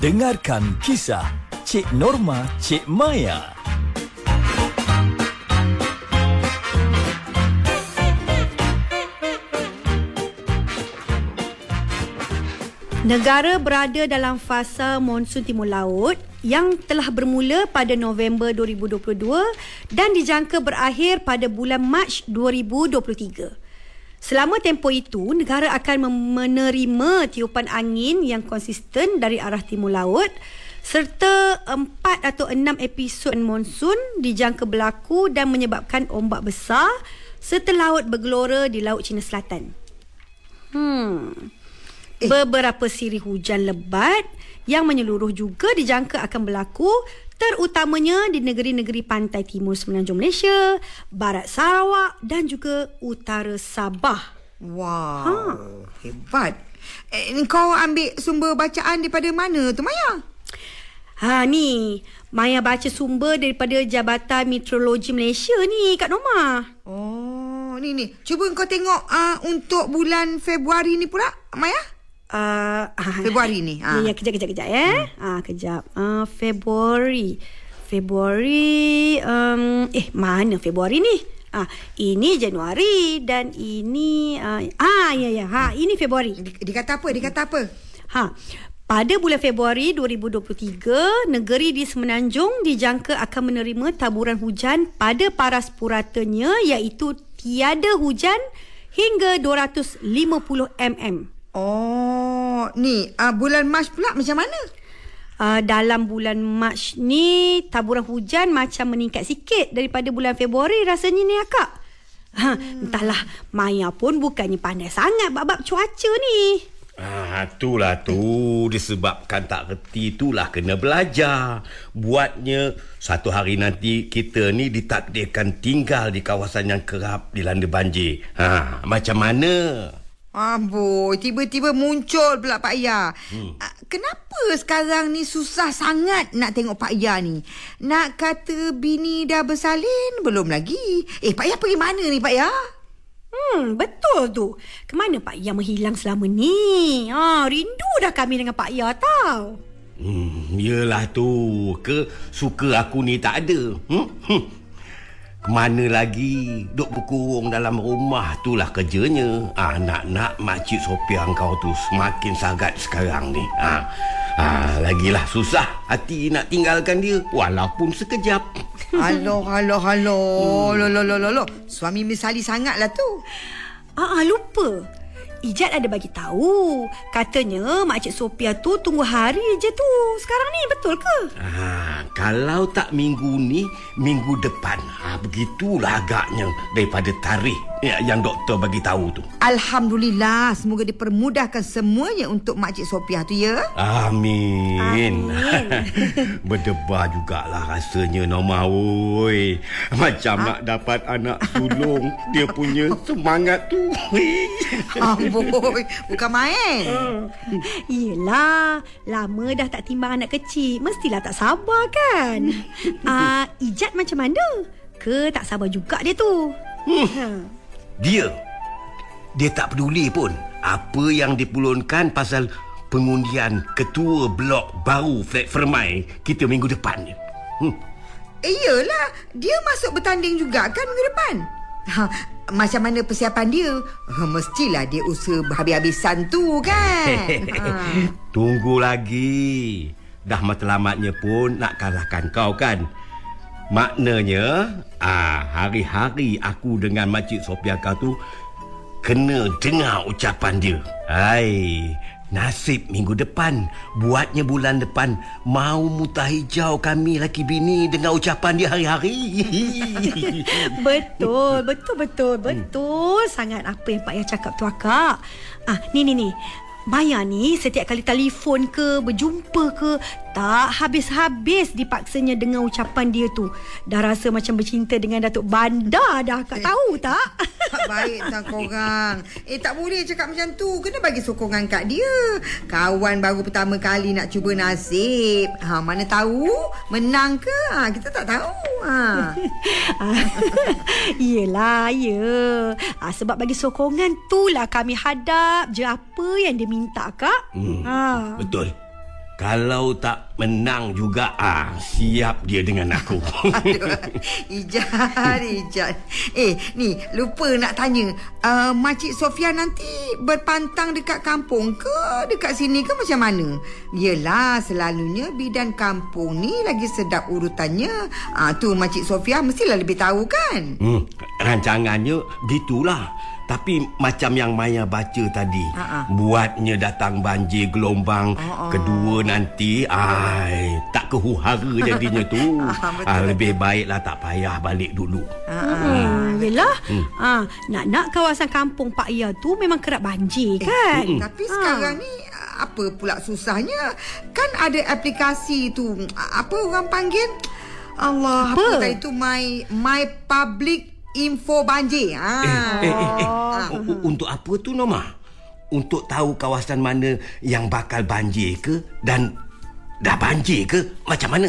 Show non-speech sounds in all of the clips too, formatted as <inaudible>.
Dengarkan kisah Cik Norma Cik Maya. Negara berada dalam fasa monsun timur laut yang telah bermula pada November 2022 dan dijangka berakhir pada bulan Mac 2023. Selama tempoh itu, negara akan menerima tiupan angin yang konsisten dari arah timur laut serta empat atau enam episod monsun dijangka berlaku dan menyebabkan ombak besar serta laut bergelora di Laut Cina Selatan. Hmm. Eh. Beberapa siri hujan lebat yang menyeluruh juga dijangka akan berlaku terutamanya di negeri-negeri pantai timur semenanjung Malaysia, barat Sarawak dan juga utara Sabah. Wow, ha. hebat. Eh, kau ambil sumber bacaan daripada mana tu Maya? Ha ni, Maya baca sumber daripada Jabatan Meteorologi Malaysia ni Kak Norma. Oh, ni ni. Cuba kau tengok uh, untuk bulan Februari ni pula, Maya. Uh, Februari ni. Ha. Ya, ya, kejap, kejap, kejap. Ya. Hmm. Ah, kejap. Uh, Februari. Februari. Um, eh, mana Februari ni? Ah, ini Januari dan ini uh, ah ya ya ha ini Februari. Di, dikata apa? Dikata apa? Ha. Pada bulan Februari 2023, negeri di Semenanjung dijangka akan menerima taburan hujan pada paras puratanya iaitu tiada hujan hingga 250 mm. Oh, ni uh, bulan Mac pula macam mana? Uh, dalam bulan Mac ni taburan hujan macam meningkat sikit daripada bulan Februari rasanya ni akak. Ha, hmm. entahlah, Maya pun bukannya pandai sangat bab-bab cuaca ni. Ah, itulah tu disebabkan tak reti itulah kena belajar. Buatnya satu hari nanti kita ni ditakdirkan tinggal di kawasan yang kerap dilanda banjir. Ha, macam mana? Amboi, tiba-tiba muncul pula Pak Ya. Hmm. Ah, kenapa sekarang ni susah sangat nak tengok Pak Ya ni? Nak kata bini dah bersalin belum lagi? Eh, Pak Ya pergi mana ni Pak Ya? Hmm, betul tu. Kemana Pak Ya menghilang selama ni? Ha, rindu dah kami dengan Pak Ya tau. Hmm, yelah tu. Ke suka aku ni tak ada. Hmm? Hmm. Mana lagi? Duk berkurung dalam rumah Itulah kerjanya. Ah, Nak-nak Makcik Sophia kau tu Semakin sangat sekarang ni. Ah, ah, Lagilah susah Hati nak tinggalkan dia. Walaupun sekejap. <laughs> Halo, halo, halo. Hmm. Lo, lo, lo, lo, lo. Suami misali sangatlah tu. Ah, ah lupa Ijat ada bagi tahu. Katanya Makcik Sophia tu tunggu hari je tu. Sekarang ni betul ke? Ha, kalau tak minggu ni, minggu depan. Ha, begitulah agaknya daripada tarikh ya, yang doktor bagi tahu tu. Alhamdulillah, semoga dipermudahkan semuanya untuk Makcik Sophia tu ya. Amin. Amin. <laughs> Berdebar jugalah rasanya Norma oi. Macam ha? nak dapat anak sulung dia punya <laughs> semangat tu. Amboi, bukan main. Yelah, lama dah tak timbang anak kecil. Mestilah tak sabar kan? <laughs> Ah, uh, Ijat macam mana? Ke tak sabar juga dia tu? Hmm. Ha. Dia dia tak peduli pun apa yang dipulunkan pasal pengundian ketua blok baru Flat Fermai kita minggu depan ni. Hmm. Iyalah, dia masuk bertanding juga kan minggu depan. Ha, macam mana persiapan dia? Ha, mestilah dia usaha habis-habisan tu kan. <laughs> ha. Tunggu lagi. Dah matlamatnya pun nak kalahkan kau kan. Maknanya, ah hari-hari aku dengan Makcik Sophia kau tu kena dengar ucapan dia. Hai, Nasib minggu depan Buatnya bulan depan Mau mutah hijau kami laki bini Dengan ucapan dia hari-hari <laughs> Betul Betul betul Betul hmm. sangat apa yang Pak Yah cakap tu akak Ah, Ni ni ni Maya ni setiap kali telefon ke Berjumpa ke Tak habis-habis dipaksanya dengan ucapan dia tu. Dah rasa macam bercinta dengan Datuk Bandar dah Kak. Eh. tahu tak? Tak baik tak <laughs> korang. Eh tak boleh cakap macam tu. Kena bagi sokongan kat dia. Kawan baru pertama kali nak cuba nasib. Ha, Mana tahu? Menang ke? Ha, Kita tak tahu. Ha. <laughs> <laughs> Yelah ya. Ha, Sebab bagi sokongan tu lah kami hadap. Je apa yang dia minta kak hmm, ha. Betul Kalau tak menang juga ah siap dia dengan aku. <laughs> Aduh, Ijat, Ijat. Eh, ni lupa nak tanya. Uh, Makcik Sofia nanti berpantang dekat kampung ke dekat sini ke macam mana? Yelah, selalunya bidan kampung ni lagi sedap urutannya. Ah tu Makcik Sofia mestilah lebih tahu kan? hmm, rancangannya gitulah. Tapi macam yang Maya baca tadi, Ha-ha. buatnya datang banjir gelombang Ha-ha. kedua nanti, ai tak kehuhara jadinya tu. <laughs> Betul, ah, lebih baiklah tak payah balik dulu. Hmm, yelah. Ha, nak-nak kawasan kampung Pak Ya tu memang kerap banjir kan? Tapi sekarang ni apa pula susahnya? Kan ada aplikasi tu. Apa orang panggil? Allah, apa, Apa? tadi tu my my public info banjir. Ha. Eh, eh, eh, eh. U- Untuk apa tu Norma? Untuk tahu kawasan mana yang bakal banjir ke dan dah banjir ke macam mana?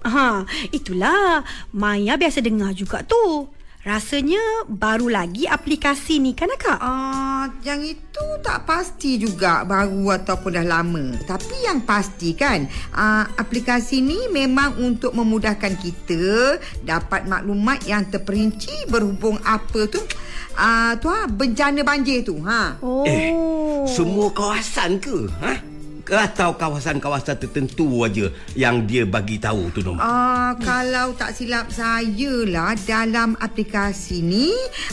Ha, itulah. Maya biasa dengar juga tu. Rasanya baru lagi aplikasi ni kan akak? Ah, yang itu tak pasti juga baru ataupun dah lama. Tapi yang pasti kan, ah, aplikasi ni memang untuk memudahkan kita dapat maklumat yang terperinci berhubung apa tu ah tu ha, bencana banjir tu ha. Oh. Eh, semua kawasan ke? Ha? Atau kawasan-kawasan tertentu aja yang dia bagi tahu tu Norma? Ah, kalau tak silap saya lah dalam aplikasi ni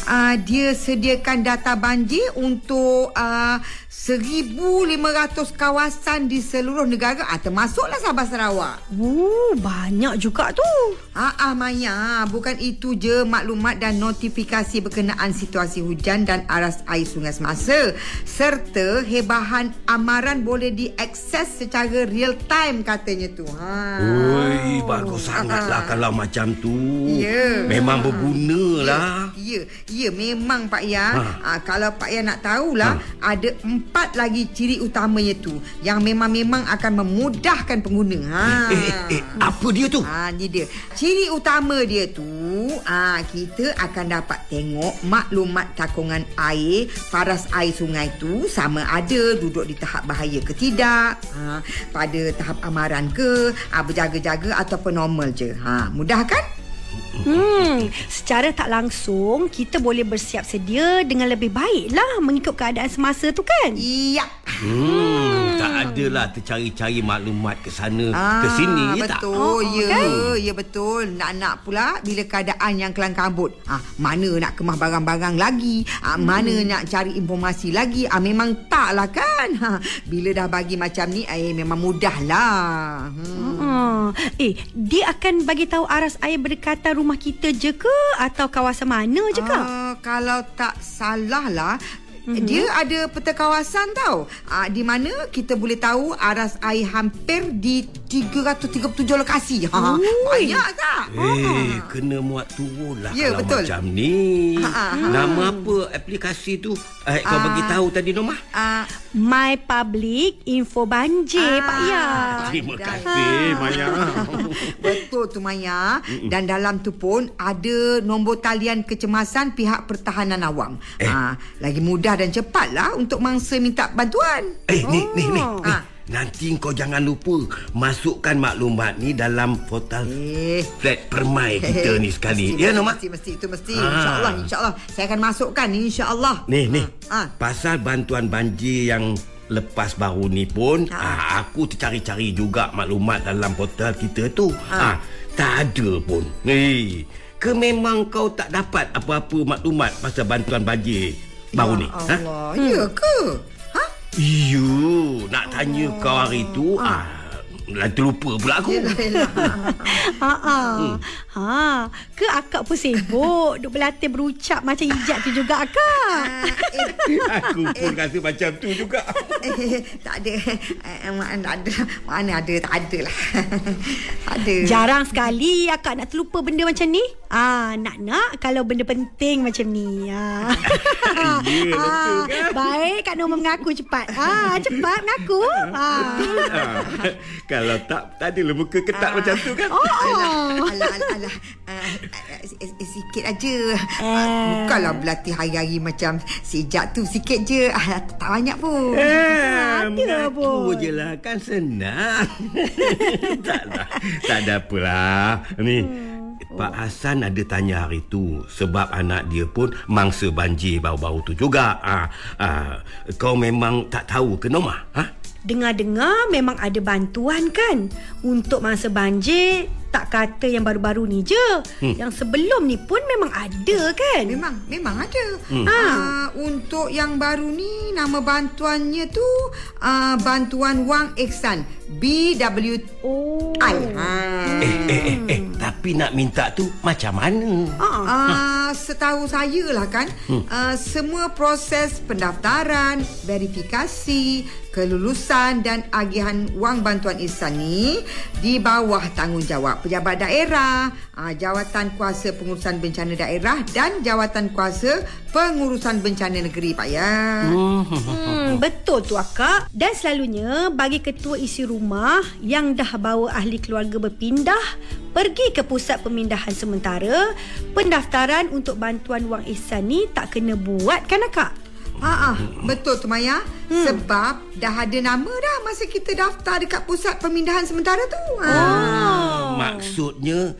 ah, dia sediakan data banjir untuk ah, 1500 kawasan di seluruh negara ah, termasuklah Sabah Sarawak. Oh, banyak juga tu. Ah, ah Maya, bukan itu je maklumat dan notifikasi berkenaan situasi hujan dan aras air sungai semasa serta hebahan amaran boleh diakses secara real time katanya tu. Ha. Oi, bagus sangatlah kalau macam tu. Ya. Memang berguna lah. Ya, ya memang Pak Ya. Ha. Ha. kalau Pak Ya nak tahulah, ha. ada empat lagi ciri utamanya tu yang memang-memang akan memudahkan pengguna. Ha. Eh, eh, eh, apa dia tu? Ha, ni dia. Ciri utama dia tu, ah ha, kita akan dapat tengok maklumat takungan air, paras air sungai tu sama ada duduk di tahap bahaya ke tidak, ha, pada tahap amaran ke, ha, berjaga-jaga ataupun normal je. Ha, mudah kan? Hmm, secara tak langsung kita boleh bersiap sedia dengan lebih baik lah mengikut keadaan semasa tu kan? Iya. Hmm, tak adalah tercari-cari maklumat ke sana ke sini ya tak? betul. Oh, ya, kan? ya betul. Nak-nak pula bila keadaan yang kelang kabut. Ah, mana nak kemah barang-barang lagi? Ah, mana nak cari informasi lagi? Ah, memang tak lah kan? Ha, bila dah bagi macam ni, eh memang mudah lah. Hmm. Hmm. Eh, dia akan bagi tahu aras air berdekatan rumah kita je ke atau kawasan mana je kak? Ah, kalau tak salah lah, Mm-hmm. Dia ada peta kawasan tau ah, Di mana kita boleh tahu Aras air hampir di 337 lokasi ha, Ui. Banyak tak? Eh, kena muat turun lah Ya, kalau betul. macam ni. Ha, ha, ha. Nama apa aplikasi tu? Eh, kau Ah. bagi tahu tadi Norma? Ah, My Public Info Banjir, Ah. Pak Ya. Terima dah. kasih Maya. <laughs> Betul tu Maya Dan dalam tu pun Ada nombor talian kecemasan Pihak pertahanan awam Eh. ha, Lagi mudah dan cepat lah Untuk mangsa minta bantuan Eh, ni, ni, ni. Oh. ni. Ah. Nanti kau jangan lupa masukkan maklumat ni dalam portal Eh flat permai kita ni sekali. Mesti, Ya, Norma? Mesti, mesti, itu mesti Ah. InsyaAllah, insyaAllah Saya akan masukkan, insyaAllah Ni, ni. Ah. Pasal bantuan banjir yang lepas baru ni pun, ah. aku tercari-cari juga maklumat dalam portal kita tu. Ah. tak ada pun. Hei, ke memang kau tak dapat apa-apa maklumat pasal bantuan banjir baru ni? Ya Allah, ya ke? Ha? Iyo, nak tanya kau hari tu, ah, ah terlupa pula aku. Yelah. Ha ah. Ha, ke akak pun sibuk duk berlatih berucap macam ijat tu juga akak. Ah, eh, aku pun rasa macam tu juga. eh, tak ada eh, mana ada mana ada tak ada lah ada Jarang sekali akak nak terlupa benda macam ni. Ah, nak-nak kalau benda penting macam ni. Ah. Ya, betul ah, Baik Kak Norma mengaku cepat. Ah, cepat mengaku. Ah. Ah, Kalau tak, tak adalah muka ketat macam tu kan? Oh. Alah, alah, alah, alah. Uh, uh, sikit aja. Uh, bukanlah berlatih hari-hari macam sejak tu. Sikit je. Uh, tak banyak pun. Eh, ada mengaku pun. je lah kan senang. <laughs> tak, tak, tak ada apalah. Ni, Pak Hassan ada tanya hari tu sebab anak dia pun mangsa banjir baru-baru tu juga. Ah, ah, kau memang tak tahu ke Norma? Ha? Dengar-dengar memang ada bantuan kan untuk masa banjir. Tak kata yang baru-baru ni je. Hmm. Yang sebelum ni pun memang ada kan? Memang, memang ada. Hmm. Uh, untuk yang baru ni, nama bantuannya tu uh, Bantuan Wang Eksan. BW Oh. Ha. Eh, eh, eh, eh, tapi nak minta tu macam mana? Ah. Uh, setahu saya lah kan hmm. uh, Semua proses pendaftaran Verifikasi Kelulusan Dan agihan wang bantuan ihsan ni Di bawah tanggungjawab Pejabat daerah uh, Jawatan Kuasa Pengurusan Bencana Daerah Dan Jawatan Kuasa Pengurusan Bencana Negeri Pak ya Hmm, betul tu akak. Dan selalunya bagi ketua isi rumah yang dah bawa ahli keluarga berpindah pergi ke pusat pemindahan sementara, pendaftaran untuk bantuan wang ihsan ni tak kena buat kan akak? Ha ah, betul tu Maya. Hmm. Sebab dah ada nama dah masa kita daftar dekat pusat pemindahan sementara tu. Ha. Oh. Maksudnya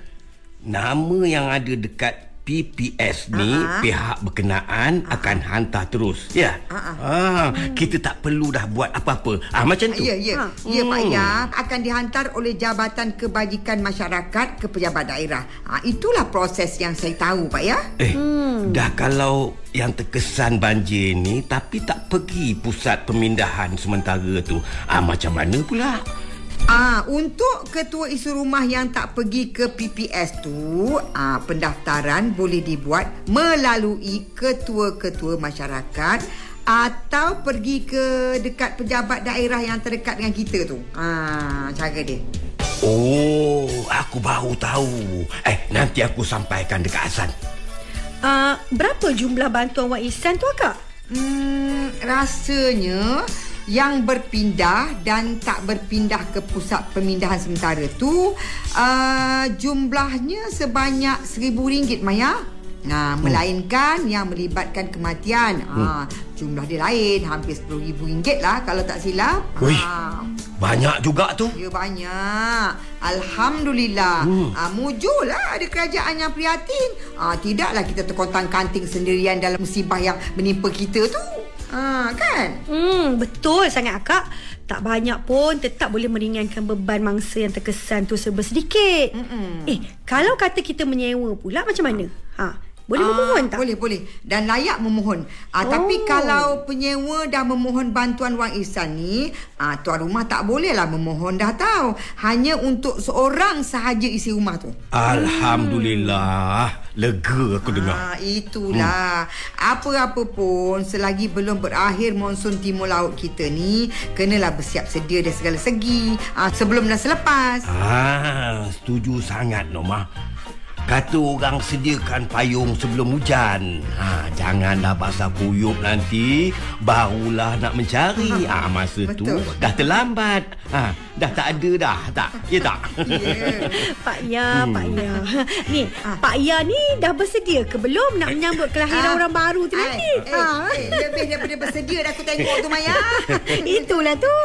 nama yang ada dekat PPS ni Ah. pihak berkenaan akan hantar terus. Ya. Ah, Ah, kita tak perlu dah buat apa-apa. Ah macam tu. Ya, ya. Ha. Ya, Pak Hmm. Ya. Akan dihantar oleh Jabatan Kebajikan Masyarakat ke pejabat daerah. Ha, itulah proses yang saya tahu, Pak Ya. Eh, hmm. dah kalau yang terkesan banjir ni tapi tak pergi pusat pemindahan sementara tu. Ah macam mana pula? Ah, untuk ketua isu rumah yang tak pergi ke PPS tu, ah, pendaftaran boleh dibuat melalui ketua-ketua masyarakat atau pergi ke dekat pejabat daerah yang terdekat dengan kita tu. Ah, cara dia. Oh, aku baru tahu. Eh, nanti aku sampaikan dekat Hasan. Uh, berapa jumlah bantuan wang ihsan tu akak? Hmm, rasanya yang berpindah dan tak berpindah ke pusat pemindahan sementara tu uh, jumlahnya sebanyak RM1,000 Maya. Nah, melainkan yang melibatkan kematian. Hmm. Ha, jumlah dia lain, hampir RM10,000 lah kalau tak silap. Ui. Ha, Banyak juga tu. ya banyak. Alhamdulillah. Hmm. Ha, mujurlah ada kerajaan yang prihatin. Ha, tidaklah kita terkontang-kanting sendirian dalam musibah yang menimpa kita tu. Ha, kan? Hmm, betul sangat akak. Tak banyak pun tetap boleh meringankan beban mangsa yang terkesan tu serba sedikit. Mm-mm. Eh, kalau kata kita menyewa pula macam mana? Ha, boleh Ah, memohon tak? Boleh, boleh. Dan layak memohon. Ah, oh. Tapi kalau penyewa dah memohon bantuan wang ihsan ni, ah, tuan rumah tak bolehlah memohon dah tahu. Hanya untuk seorang sahaja isi rumah tu. Alhamdulillah. Lega aku dengar. Ah, itulah. Hmm. Apa-apa pun, selagi belum berakhir monsun timur laut kita ni, kenalah bersiap sedia dari segala segi. Ah, sebelum dan selepas. Ah, setuju sangat Norma. Kata orang sediakan payung sebelum hujan. Ha, janganlah basah kuyup nanti barulah nak mencari. Ah, masa tu Betul. dah terlambat. Ha, dah tak ada dah, tak? Ya tak? Yeah. <laughs> Pak Ya, hmm. Pak Ya. Ni, Pak Ya ni dah bersedia ke belum nak menyambut kelahiran Ah. orang baru tu nanti? Eh, eh, eh, lebih daripada bersedia dah aku tengok tu Maya. <laughs> Itulah tu.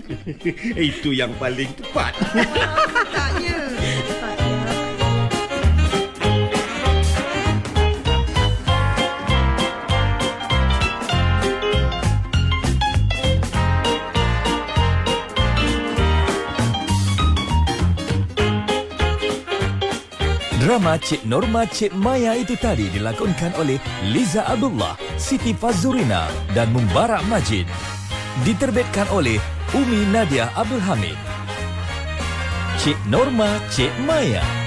<laughs> Itu yang paling tepat. Taknya. Drama Cik Norma Cik Maya itu tadi dilakonkan oleh Liza Abdullah, Siti Fazurina dan Mubarak Majid. Diterbitkan oleh Umi Nadia Abdul Hamid. Cik Norma Cik Maya.